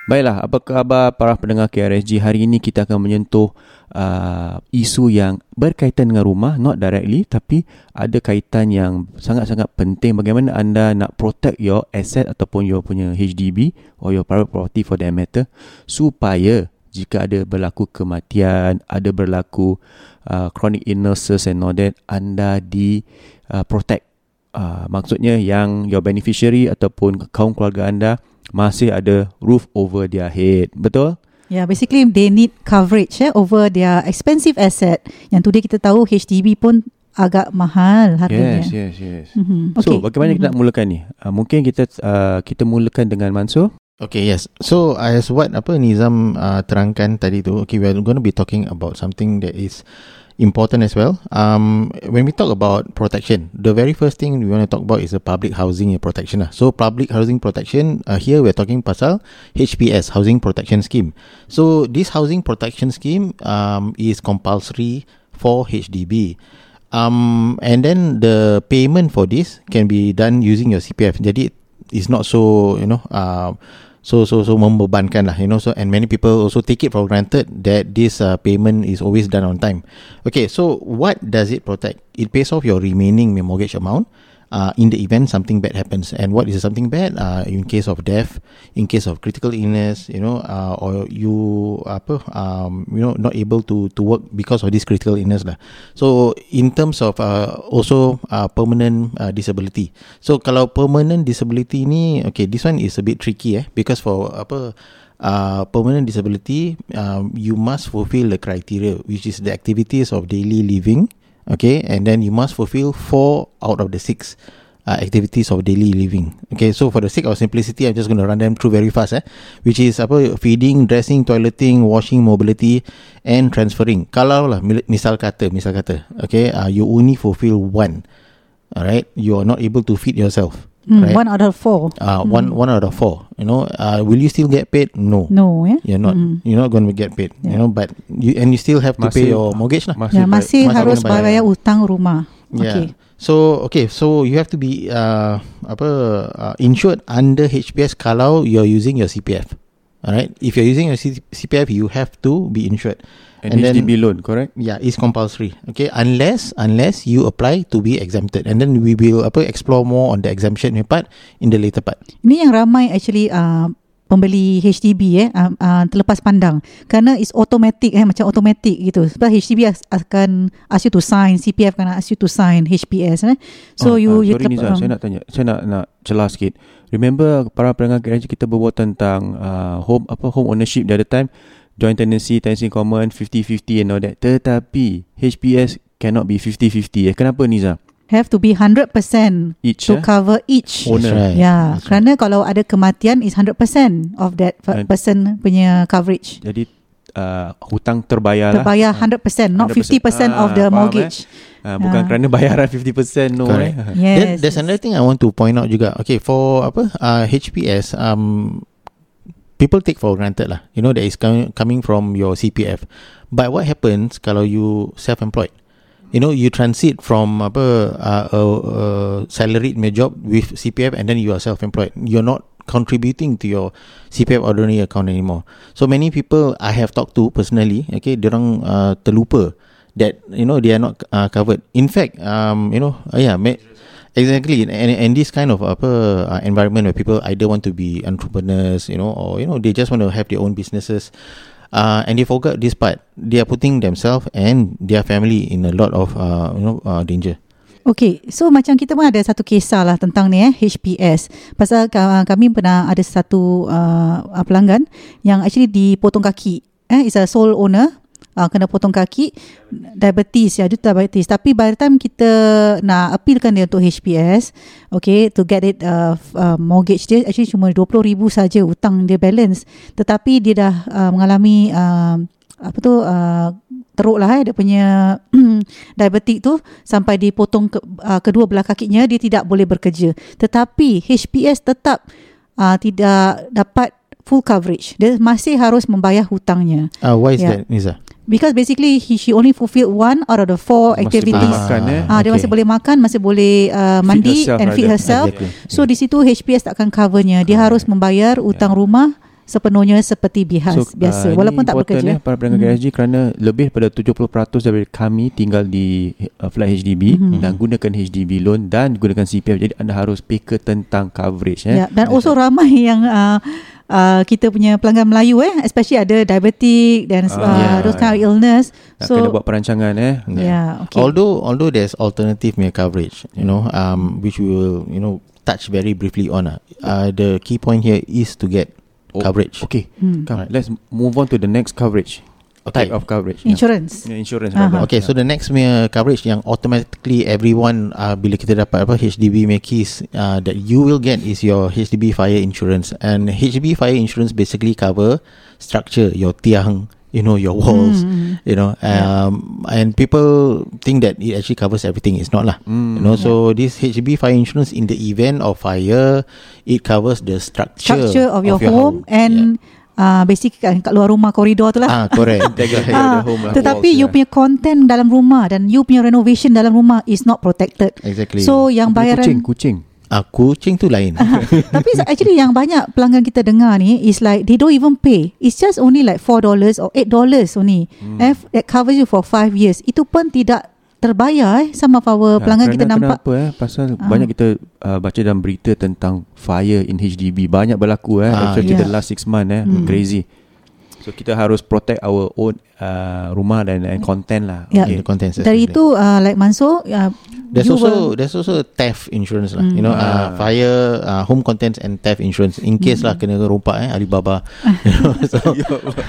Baiklah, apa khabar para pendengar KRSG? Hari ini kita akan menyentuh uh, isu yang berkaitan dengan rumah, not directly, tapi ada kaitan yang sangat-sangat penting bagaimana anda nak protect your asset ataupun your punya HDB or your private property for that matter supaya jika ada berlaku kematian, ada berlaku uh, chronic illnesses and all that, anda di uh, protect. Uh, maksudnya yang your beneficiary ataupun kaum keluarga anda masih ada roof over their head. Betul? Yeah, basically they need coverage eh, over their expensive asset. Yang today kita tahu HDB pun agak mahal harganya. Yes, yes, yes. Mm-hmm. So, bagaimana kita nak mulakan ni? Uh, mungkin kita uh, kita mulakan dengan Mansur. Okay, yes. So as what apa Nizam uh, terangkan tadi tu, okay, we are going to be talking about something that is important as well. Um, when we talk about protection, the very first thing we want to talk about is the public housing protection. So public housing protection, uh, here we are talking pasal HPS, Housing Protection Scheme. So this housing protection scheme um, is compulsory for HDB. Um, and then the payment for this can be done using your CPF. Jadi it's not so you know uh, so so so membebankan lah you know. So and many people also take it for granted that this uh, payment is always done on time. Okay so what does it protect? It pays off your remaining mortgage amount uh, in the event something bad happens. And what is something bad? Uh, in case of death in case of critical illness you know uh, or you apa um, you know not able to to work because of this critical illness lah. So in terms of uh, also uh, permanent uh, disability. So kalau permanent disability ni okay this one is a bit tricky eh because for apa uh, permanent disability um, you must fulfill the criteria which is the activities of daily living okay and then you must fulfill four out of the six uh, activities of daily living. Okay so for the sake of simplicity i'm just going to run them through very fast eh? Which is apa feeding dressing toileting washing mobility and transferring. Kalau lah misal kata misal kata okay uh, you only fulfill one alright? You are not able to feed yourself Mm, right One out of four. uh, one one out of four you know uh, will you still get paid no No, yeah. you're not Mm. you're not going to get paid you Yeah. know but you and you still have to pay Masih- your mortgage lah Ya, masih masih harus bayar. bayar hutang rumah. Yeah. Okay. So okay, so you have to be uh, apa uh, insured under HPS kalau you're using your CPF. Alright, if you're using your C- CPF, you have to be insured. And, And then- HDB loan, correct? Yeah, it's compulsory. Okay, unless unless you apply to be exempted, and then we will apa explore more on the exemption part in the later part. Ini yang ramai actually uh, pembeli HDB eh uh, uh, terlepas pandang kerana it's automatic eh macam automatic gitu sebab HDB akan ask you to sign CPF akan ask you to sign HPS eh so Oh, you ah, you sorry terlep- Niza, saya nak tanya, saya nak nak celah sikit. Remember para pendengar kita berbual tentang uh, home apa home ownership the other time, joint tenancy, tenancy common, 50-50 and all that. Tetapi HPS cannot be 50-50. Eh. Kenapa Niza? have to be 100% Each to eh? cover each Owner. That's right. Ya, That's kerana kalau ada kematian is 100% of that person punya coverage. Jadi uh, hutang terbayar lah. Terbayar 100%, not 50% 100%. of the Ah, faham, mortgage. Uh, bukan Ah. kerana bayaran 50% no Correct. eh. Yes. Then there's another thing I want to point out juga. Okay, for apa uh, HPS, um, people take for granted lah. You know that is coming coming from your CPF. But what happens kalau you self-employed? You know, you transit from apa uh, a, a salaried punya job with CPF and then you are self-employed. You're not contributing to your CPF ordinary account anymore. So many people I have talked to personally, okay, orang uh, terlupa that you know they are not uh, covered. In fact, um, you know, uh, yeah, ma- exactly. And, and this kind of apa uh, environment where people either want to be entrepreneurs, you know, or you know they just want to have their own businesses. Uh, and they forgot this part. They are putting themselves and their family in a lot of uh, you know uh, danger. Okay, so macam kita pun ada satu kisah lah tentang ni eh, HPS. Pasal uh, kami pernah ada satu uh, pelanggan yang actually dipotong kaki. Eh, is a sole owner. Uh, kena potong kaki diabetes ya dia tu diabetes. Tapi by the time kita nak appealkan dia untuk HPS okay to get it uh, uh, mortgage dia actually cuma 20,000 saja hutang dia balance. Tetapi dia dah uh, mengalami uh, apa tu uh, teruk lah eh dia punya diabetik tu sampai dipotong ke, uh, kedua belah kakinya dia tidak boleh bekerja. Tetapi HPS tetap uh, tidak dapat full coverage. Dia masih harus membayar hutangnya. Uh, why is Yeah. that, Niza? Because basically he she only fulfilled one out of the four Masih activities boleh makan eh. Ah, dia masih boleh makan, masih boleh uh, Feed mandi herself and feed rather. herself. Exactly. So di situ HPS takkan covernya. Dia Correct. harus membayar hutang rumah sepenuhnya seperti biasa, biasa uh, walaupun ini tak bekerja. Eh, para pendengar Hmm. KSG kerana lebih pada 70% dari kami tinggal di uh, flat HDB Mhm. dan gunakan HDB loan dan gunakan CPF jadi anda harus peka tentang coverage eh. Ya, dan also ramai yang uh, uh, kita punya pelanggan Melayu eh, especially ada diabetik dan uh, Ah, yeah. those kind of illness. Nak kena So buat perancangan eh. yeah, okay. Although although there's alternative mere coverage, you know, um, which we will you know touch very briefly on. Uh, uh, the key point here is to get Oh, coverage. Okay, Hmm. come let's move on to the next coverage. Okay. Type of coverage. Yeah. Insurance. Yeah, insurance Aha. rather. Okay, so the next mere coverage yang automatically everyone uh, bila kita dapat apa HDB keys uh, that you will get is your HDB fire insurance and HDB fire insurance basically cover structure your tiang, you know your walls, Mm, you know, um, and people think that it actually covers everything. It's not lah. Mm. You know, so this HDB fire insurance in the event of fire, it covers the structure, structure of your, home, and uh, basically kat, kat luar rumah koridor tu yeah. lah. ah correct. Jaga Ah, the home lah, tetapi walls, you yeah. punya content dalam rumah dan you punya renovation dalam rumah is not protected. exactly. So yang bayaran kucing, kucing. Ah, kucing tu lain. Tapi actually yang banyak pelanggan kita dengar ni is like they don't even pay. It's just only like $4 or $8 only. Hmm. Eh, that covers you for 5 years. Itu pun tidak terbayar eh. Some of our pelanggan kita nampak. Kenapa eh? Pasal Ah. banyak kita uh, baca dalam berita tentang fire in HDB. Banyak berlaku eh. Ah, Especially yeah. the last six months eh. Hmm. Crazy. So kita harus protect our own uh, rumah dan, dan content lah. Yeah. the contents. Dari itu uh, like Mansur uh, There's also will- there's also theft insurance lah. Mm. You know, Ah. uh, fire, uh, home contents and theft insurance in case lah kena rompak eh Alibaba. you know, so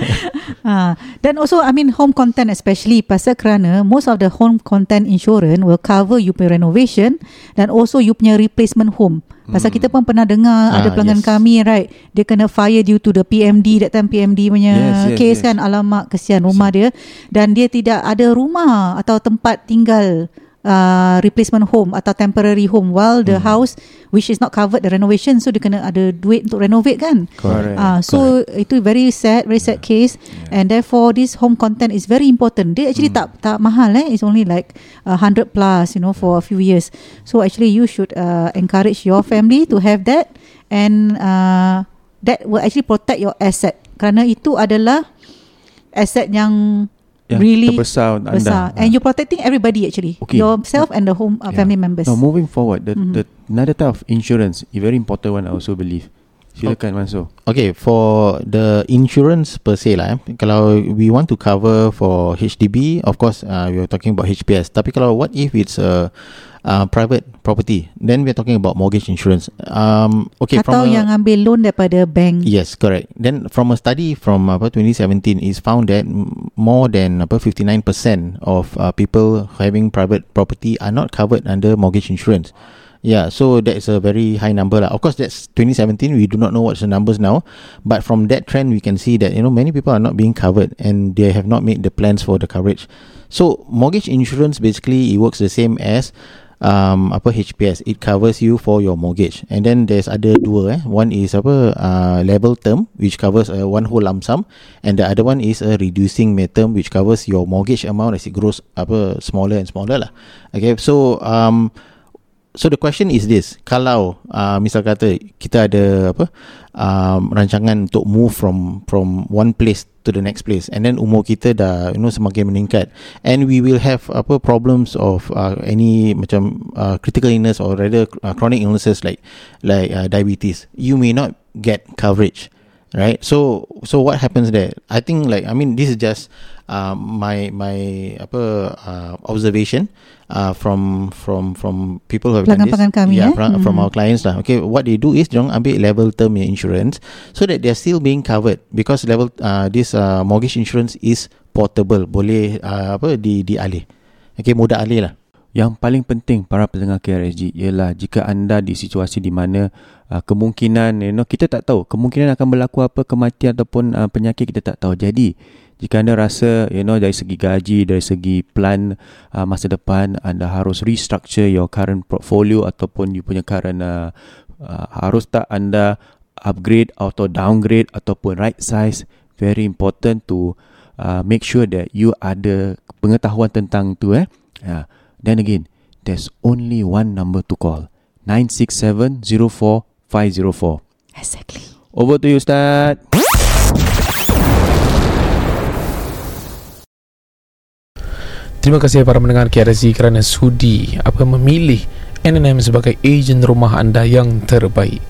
Ah, dan also I mean home content especially pasal kerana most of the home content insurance will cover you punya renovation dan also you punya replacement home. Pasal Hmm. kita pun pernah dengar Ah, ada pelanggan yes. kami right dia kena fire due to the PMD that time PMD punya Yes, yes, case yes. kan alamak kesian rumah dia dan dia tidak ada rumah atau tempat tinggal uh, replacement home atau temporary home while the Hmm. house which is not covered the renovation so dia kena ada duit untuk renovate kan. Correct. Ah, so itu very sad, very sad case, and therefore this home content is very important. Dia actually Hmm. tak tak mahal eh. It's only like a hundred plus, you know, for a few years. So actually you should uh, encourage your family to have that, and uh, that will actually protect your asset. Kerana itu adalah asset yang Yang really terbesar besar, anda. and you're protecting everybody actually, Okay. yourself and the home uh, Yeah. family members. Now moving forward, the, Mhm. the another type of insurance, a very important one I also believe, Silakan Mansur. Okay, for the insurance per se lah, eh, kalau we want to cover for HDB, of course, uh, we are talking about HPS. Tapi kalau what if it's a uh, private property, then we are talking about mortgage insurance. Um, okay, Atau from a, yang ambil loan daripada bank. Yes, correct. Then from a study from apa 2017 is found that m- more than apa 59% of uh, people having private property are not covered under mortgage insurance. Yeah, so that's a very high number lah. Of course, that's 2017. We do not know what's the numbers now, but from that trend, we can see that you know many people are not being covered and they have not made the plans for the coverage. So mortgage insurance basically it works the same as um HPS it covers you for your mortgage and then there's other dua eh one is apa uh, level term which covers uh, one whole lump sum and the other one is a reducing term which covers your mortgage amount as it grows apa smaller and smaller lah okay so um So the question is this. Kalau uh, Misal kata Kita ada apa um, Rancangan untuk move from From one place To the next place And then umur kita dah You know semakin meningkat And we will have Apa problems of uh, Any Macam uh, Critical illness Or rather uh, Chronic illnesses Like Like uh, diabetes You may not Get coverage Right So So what happens there I think like I mean this is just uh, My My Apa uh, Observation uh, from from from people who have done this. Kami, yeah, eh? from, from Mhm. our clients lah. Okay, what they do is diorang ambil level term insurance so that they're still being covered because level uh, this uh, mortgage insurance is portable, boleh uh, apa di dialih. Okay, mudah alih lah. Yang paling penting para pendengar KRSG ialah jika anda di situasi di mana uh, kemungkinan you know kita tak tahu kemungkinan akan berlaku apa kematian ataupun uh, penyakit kita tak tahu. Jadi jika anda rasa you know dari segi gaji dari segi plan uh, masa depan anda harus restructure your current portfolio ataupun you punya current uh, uh, harus tak anda upgrade atau downgrade ataupun right size very important to uh, make sure that you ada pengetahuan tentang tu eh. Yeah. Then again, there's only one number to call. 967-04-504. Exactly. Over to you, Ustaz. Terima kasih para pendengar KRZ kerana sudi apa memilih NNM sebagai ejen rumah anda yang terbaik.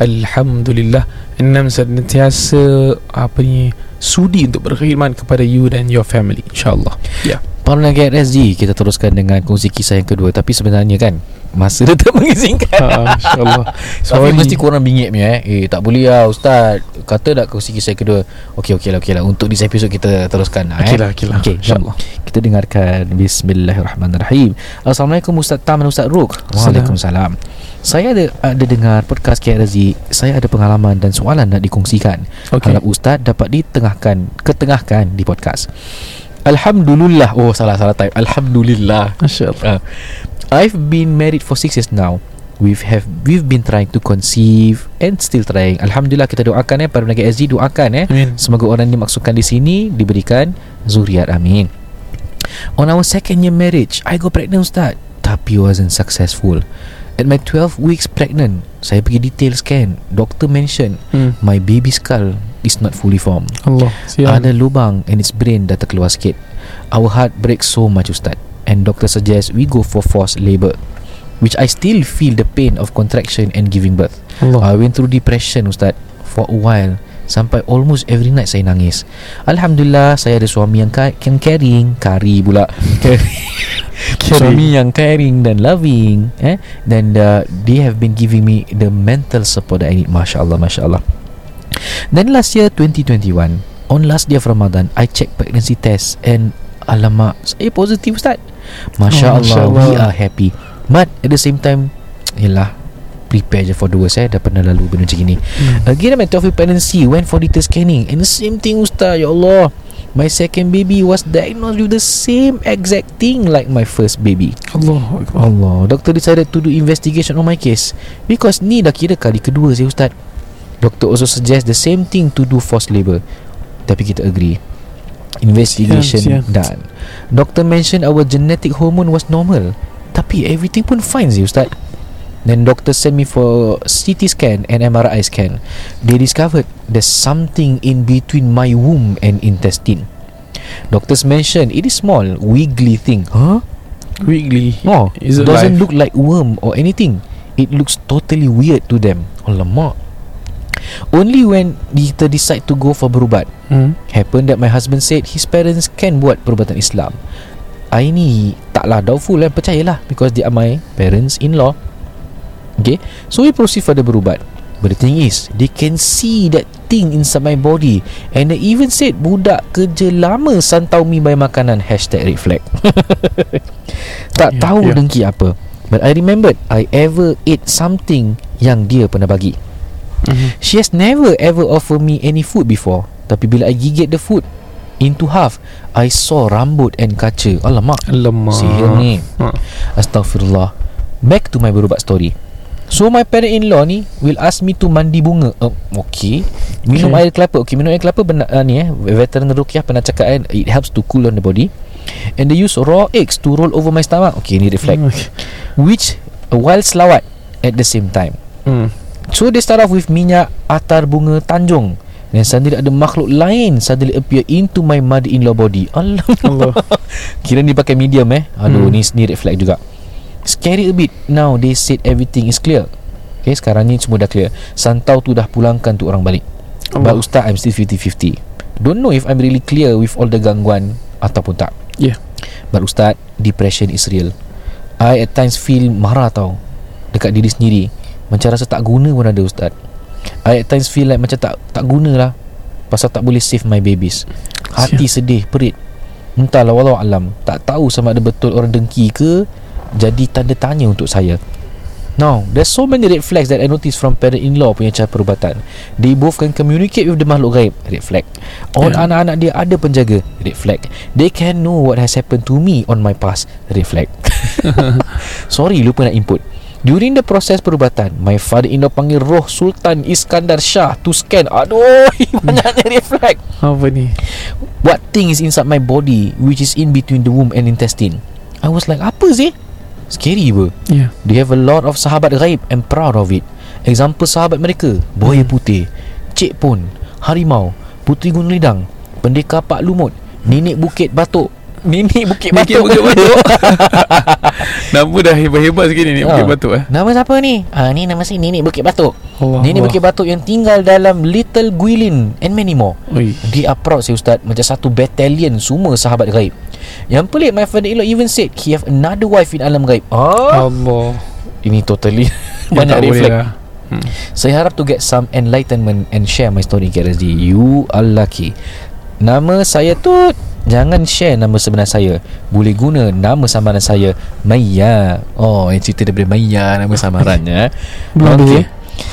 Alhamdulillah NNM senantiasa apa ni sudi untuk berkhidmat kepada you dan your family insyaallah. Ya. Yeah. Para pendengar KRSG Kita teruskan dengan kongsi kisah yang kedua. Tapi sebenarnya kan Masa dia tak mengizinkan. Ha, insyaallah. Tapi Sorry. mesti korang bingit punya eh. Eh tak boleh lah Ustaz. Kata nak kongsi kisah yang kedua? Okey okey lah okey lah. Untuk this episode kita teruskan lah Okey eh. lah, okey lah. okay, InsyaAllah. Kita dengarkan. Bismillahirrahmanirrahim. Assalamualaikum Ustaz Tam dan Ustaz Ruk. Waalaikumsalam. Saya ada ada dengar podcast KRZ Saya ada pengalaman dan soalan nak dikongsikan. Okey. Harap Ustaz dapat ditengahkan Ketengahkan di podcast Alhamdulillah Oh salah salah type Alhamdulillah Masya-Allah. Uh, I've been married for six years now. We've have we've been trying to conceive and still trying. Alhamdulillah kita doakan eh para pendengar SG doakan eh. Amin. Semoga orang yang dimaksudkan di sini diberikan zuriat amin. On our second year marriage, I got pregnant Ustaz. Tapi wasn't successful. At my 12 weeks pregnant, saya pergi detail scan. Doctor mention Hmm. my baby skull is not fully formed. Allah. Sial. Ada lubang and its brain dah terkeluar sikit. Our heart breaks so much Ustaz. And doctor suggests we go for forced labour. Which I still feel the pain of contraction and giving birth. Allah. I went through depression Ustaz for a while. Sampai almost every night saya nangis. Alhamdulillah saya ada suami yang ka- can caring, kari pula. suami yang caring dan loving eh dan uh, they have been giving me the mental support that I need masya-Allah masya-Allah. Then last year 2021 on last day of Ramadan I checked pregnancy test and alamak saya positif Ustaz. Masya Oh, Allah, Masya Allah. we are happy. But at the same time Yelah Prepare je for the worst eh Dah pernah lalu benda macam ni Hmm. Again my 12 week pregnancy Went for detail scanning And the same thing Ustaz Ya Allah My second baby was diagnosed with the same exact thing like my first baby. Allah Akbar. Allah, doctor decided to do investigation on my case because ni dah kira kali kedua saya ustaz. Doctor also suggest the same thing to do forced labour. Tapi kita agree. Investigation Sian, sian. done. Doctor mentioned our genetic hormone was normal. Tapi everything pun fine sih ustaz. Then doctor sent me for CT scan and MRI scan. They discovered there's something in between my womb and intestine. Doctors mentioned it is small, wiggly thing. Huh? Wiggly. Oh, Is it doesn't live? look like worm or anything. It looks totally weird to them. Alamak. Only when kita decide to go for berubat hmm. Happened that my husband said His parents can buat perubatan Islam I ni taklah doubtful kan Percayalah Because they are my parents-in-law Okay? So we proceed for the berubat But the thing is They can see that thing inside my body. And they even said Budak kerja lama Santau mi bayar makanan. Hashtag red flag. Tak Yeah, tahu yeah. dengki apa. But I remembered I ever ate something Yang dia pernah bagi. Mhm. She has never ever offered me any food before. Tapi bila I gigit the food Into half I saw rambut and kaca. Alamak. Lemah Sihir ni. Ha. Astaghfirullah. Back to my berubat story So my parent-in-law ni Will ask me to mandi bunga. Uh, Okay. Minum Okay. air kelapa. Okay minum air kelapa benar, uh, ni eh. Veteran Rukiah pernah cakap kan It helps to cool on the body. And they use raw eggs To roll over my stomach. Okay ni reflect. Okay. Which While selawat At the same time. Hmm. So they start off with minyak atar bunga Tanjung. Then suddenly ada makhluk lain Suddenly appear into my mother-in-law body. Allah. Allah Kira ni pakai medium eh. Aduh Hmm. ni ni red flag juga Scary a bit. Now they said everything is clear. Okay sekarang ni semua dah clear. Santau tu dah pulangkan tu orang balik. But Allah. Ustaz I'm still 50-50 Don't know if I'm really clear With all the gangguan Ataupun tak. Yeah. But Ustaz Depression is real. I at times feel marah tau Dekat diri sendiri. Macam rasa tak guna pun ada Ustaz. I at times feel like Macam tak tak guna lah. Pasal tak boleh save my babies. Hati sedih Perit. Entahlah walau alam. Tak tahu sama ada betul orang dengki ke Jadi tanda tanya untuk saya Now, there's so many red flags that I noticed from parent-in-law punya cara perubatan. They both can communicate with the makhluk gaib. Red flag. All Yeah. anak-anak dia ada penjaga. Red flag. They can know what has happened to me on my past. Red flag. Sorry, lupa nak input. During the process perubatan, my father-in-law panggil roh Sultan Iskandar Shah to scan. Aduh, banyaknya red flag. Apa ni What thing is inside my body which is in between the womb and intestine? I was like, apa sih? Scary ber. Yeah They have a lot of sahabat gaib and proud of it. Example sahabat mereka, Buaya Putih, Cik Pon, Harimau, Puteri Gunung Lidang, Pendekar Pak Lumut, Nenek Bukit Batuk. Nenek Bukit Batuk. Bukit Batuk Nama dah hebat-hebat sikit ni Bukit Ah. Batuk eh Nama siapa ni? Ah ni nama si Nenek Bukit Batuk. Allah Nenek Allah. Bukit Batuk yang tinggal dalam Little Guilin and many more. Dia are proud saya ustaz Macam satu battalion Semua sahabat gaib Yang pelik My father-in-law even said He have another wife in alam gaib. Ah, Allah. Ini totally Ya, Banyak reflect. lah. hmm. Saya harap to get some enlightenment And share my story KRSD You are lucky. Nama saya tu Jangan share nama sebenar saya. Boleh guna nama samaran saya Maya. Oh yang cerita daripada Maya Nama samarannya Belum Okey. okay.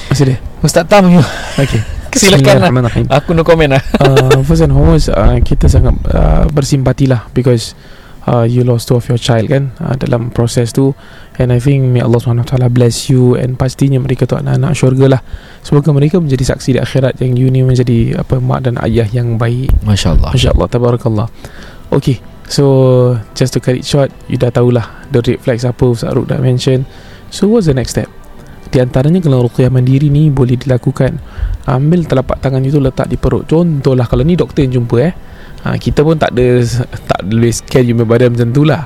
Masih dia Ustaz Tam Okay Silakan lah. Aku no comment lah. Uh, First and foremost uh, Kita sangat uh, bersimpati lah Because uh, You lost two of your child kan uh, Dalam proses tu. And I think May Allah SWT bless you And pastinya mereka tu anak-anak syurga lah. Semoga mereka menjadi saksi di akhirat Yang you ni menjadi apa Mak dan ayah yang baik. Masya Allah Masya Allah Tabarakallah. Okay So Just to cut it short You dah tahulah The red flags apa Ustaz Ruk dah mention. So what's the next step Di antaranya kalau ruqyah mandiri ni Boleh dilakukan. Ambil telapak tangan itu Letak di perut. Contohlah Kalau ni doktor yang jumpa eh. Ha, Kita pun tak ada Tak boleh scan Jumpa badan macam tu lah.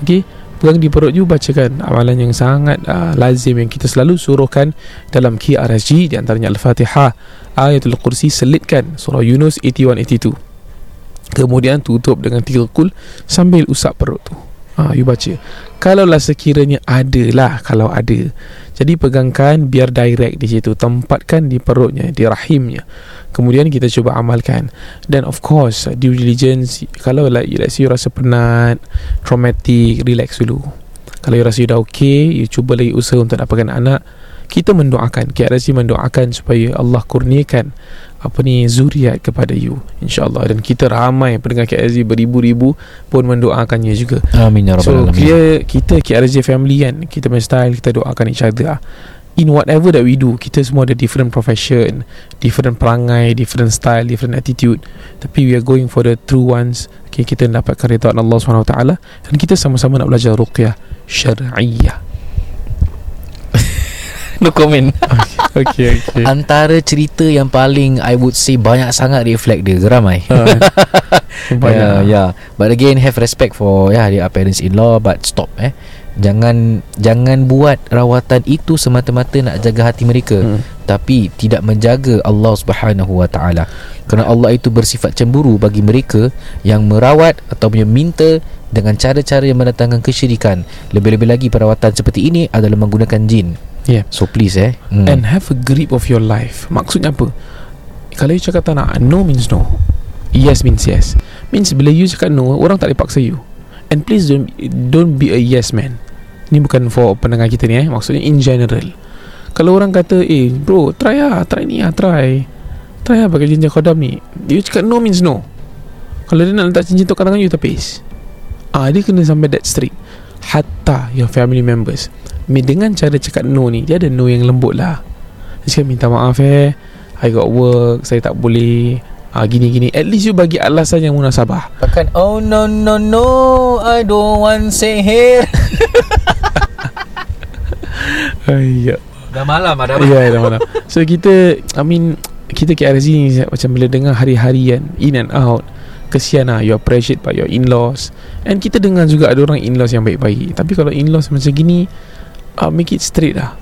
Okay Pegang di perut you Bacakan amalan yang sangat uh, Lazim yang kita selalu suruhkan Dalam KRSG Di antaranya Al-Fatihah Ayatul Kursi Selitkan Surah Yunus 81-82 Kemudian tutup dengan tiga kul Sambil usap perut tu ha, You baca. Kalaulah sekiranya ada lah Kalau ada Jadi pegangkan biar direct di situ Tempatkan di perutnya Di rahimnya. Kemudian kita cuba amalkan. Dan of course Due diligence Kalau like, let's you rasa penat Traumatic Relax dulu. Kalau you rasa you dah okay You cuba lagi usaha untuk dapatkan anak kita mendoakan. KRSC mendoakan supaya Allah kurniakan apa ni zuriat kepada you. Insyaallah. Dan kita ramai pendengar KRSC beribu-ribu pun mendoakannya juga. Amin ya Rabbal so Alamin. kita kita KRSC family kan kita punya style kita doakan each other lah. in whatever that we do kita semua ada different profession different perangai different style different attitude. Tapi we are going for the true ones. Okay, kita mendapatkan redha Allah SWT dan kita sama-sama nak belajar ruqyah syar'iyah No comment okay okay Antara cerita yang paling I would say Banyak sangat reflect dia Geramai banyak yeah, yeah. But again Have respect for yeah, Their parents in law But stop eh Jangan Jangan buat rawatan itu Semata-mata nak jaga hati mereka Hmm. tapi tidak menjaga Allah Subhanahu Wa Taala. Kerana Allah itu bersifat cemburu bagi mereka yang merawat atau minta dengan cara-cara yang mendatangkan kesyirikan. Lebih-lebih lagi perawatan seperti ini adalah menggunakan jin. Yeah. So please eh. Hmm. And have a grip of your life. Maksudnya apa? Kalau you cakap tak nak, no means no. Yes means yes. Means bila you cakap no, orang tak boleh paksa you. And please don't don't be a yes man. Ni bukan for pendengar kita ni eh. Maksudnya in general. Kalau orang kata, eh bro, try lah, try ni lah, try. Try lah pakai cincin kodam ni. You cakap no means no. Kalau dia nak letak cincin tu kat tangan you, tapis. Ah, dia kena sampai that strict. Hatta your family members. Dengan cara cakap no ni, dia ada no yang lembut lah. Dia cakap minta maaf eh. I got work, saya tak boleh. Ah, gini gini. At least you bagi alasan yang munasabah. Bahkan oh no no no I don't want say here. Ayya. dah malam ada. Ya, dah malam. So kita, I mean, kita KRZ ni macam bila dengar hari-harian in and out kesian lah you appreciate by your in-laws and kita dengar juga ada orang in-laws yang baik-baik tapi kalau in-laws macam gini uh, make it straight lah.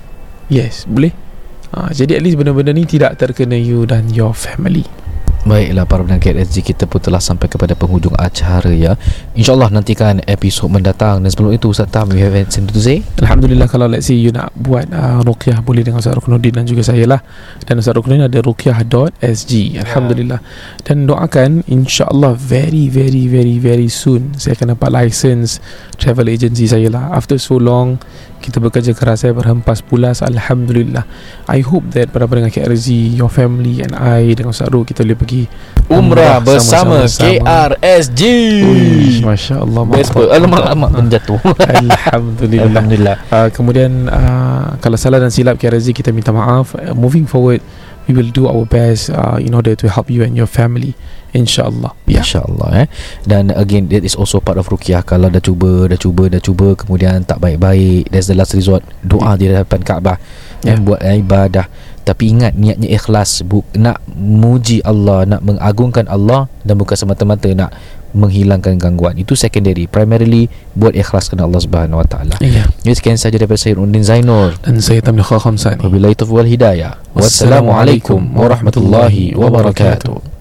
Yes boleh? Uh, jadi at least benda-benda ni tidak terkena you dan your family Baiklah para pendengar KSG kita pun telah sampai kepada penghujung acara ya. InsyaAllah nantikan episod mendatang dan sebelum itu Ustaz Tam you have anything to say? Alhamdulillah kalau let's say you nak buat uh, ruqyah boleh dengan Ustaz Ruknuddin dan juga saya lah. Dan Ustaz Ruknuddin ada ruqyah.sg. Alhamdulillah. Dan doakan insyaAllah very very very very soon saya akan dapat license travel agency saya lah. After so long kita bekerja keras saya berhempas pulas Alhamdulillah I hope that pada pendengar KRZ Your family and I Dengan Ustaz Ru Kita boleh pergi Umrah bersama, KRSG Uish, Masya Allah Best pun Alamak alamak menjatuh Alhamdulillah. Alhamdulillah. Uh, Kemudian uh, Kalau salah dan silap KRZ kita minta maaf. Uh, Moving forward We will do our best uh, In order to help you and your family InsyaAllah. Yeah. InsyaAllah eh. Dan again That is also part of Rukiah. Kalau dah cuba Dah cuba Dah cuba Kemudian tak baik-baik That's the last resort Doa di hadapan Kaabah. Yeah. Yang buat ibadah Tapi ingat Niatnya ikhlas bu- Nak muji Allah Nak mengagungkan Allah Dan bukan semata-mata Nak menghilangkan gangguan. Itu secondary Primarily Buat ikhlas kerana Allah Subhanahu Wa Taala. yeah. Jadi sekian saja daripada saya Undin Zainur. Dan saya Tamliha Khamsani. Wabillahi taufiq wal hidayah. Wassalamualaikum warahmatullahi wabarakatuh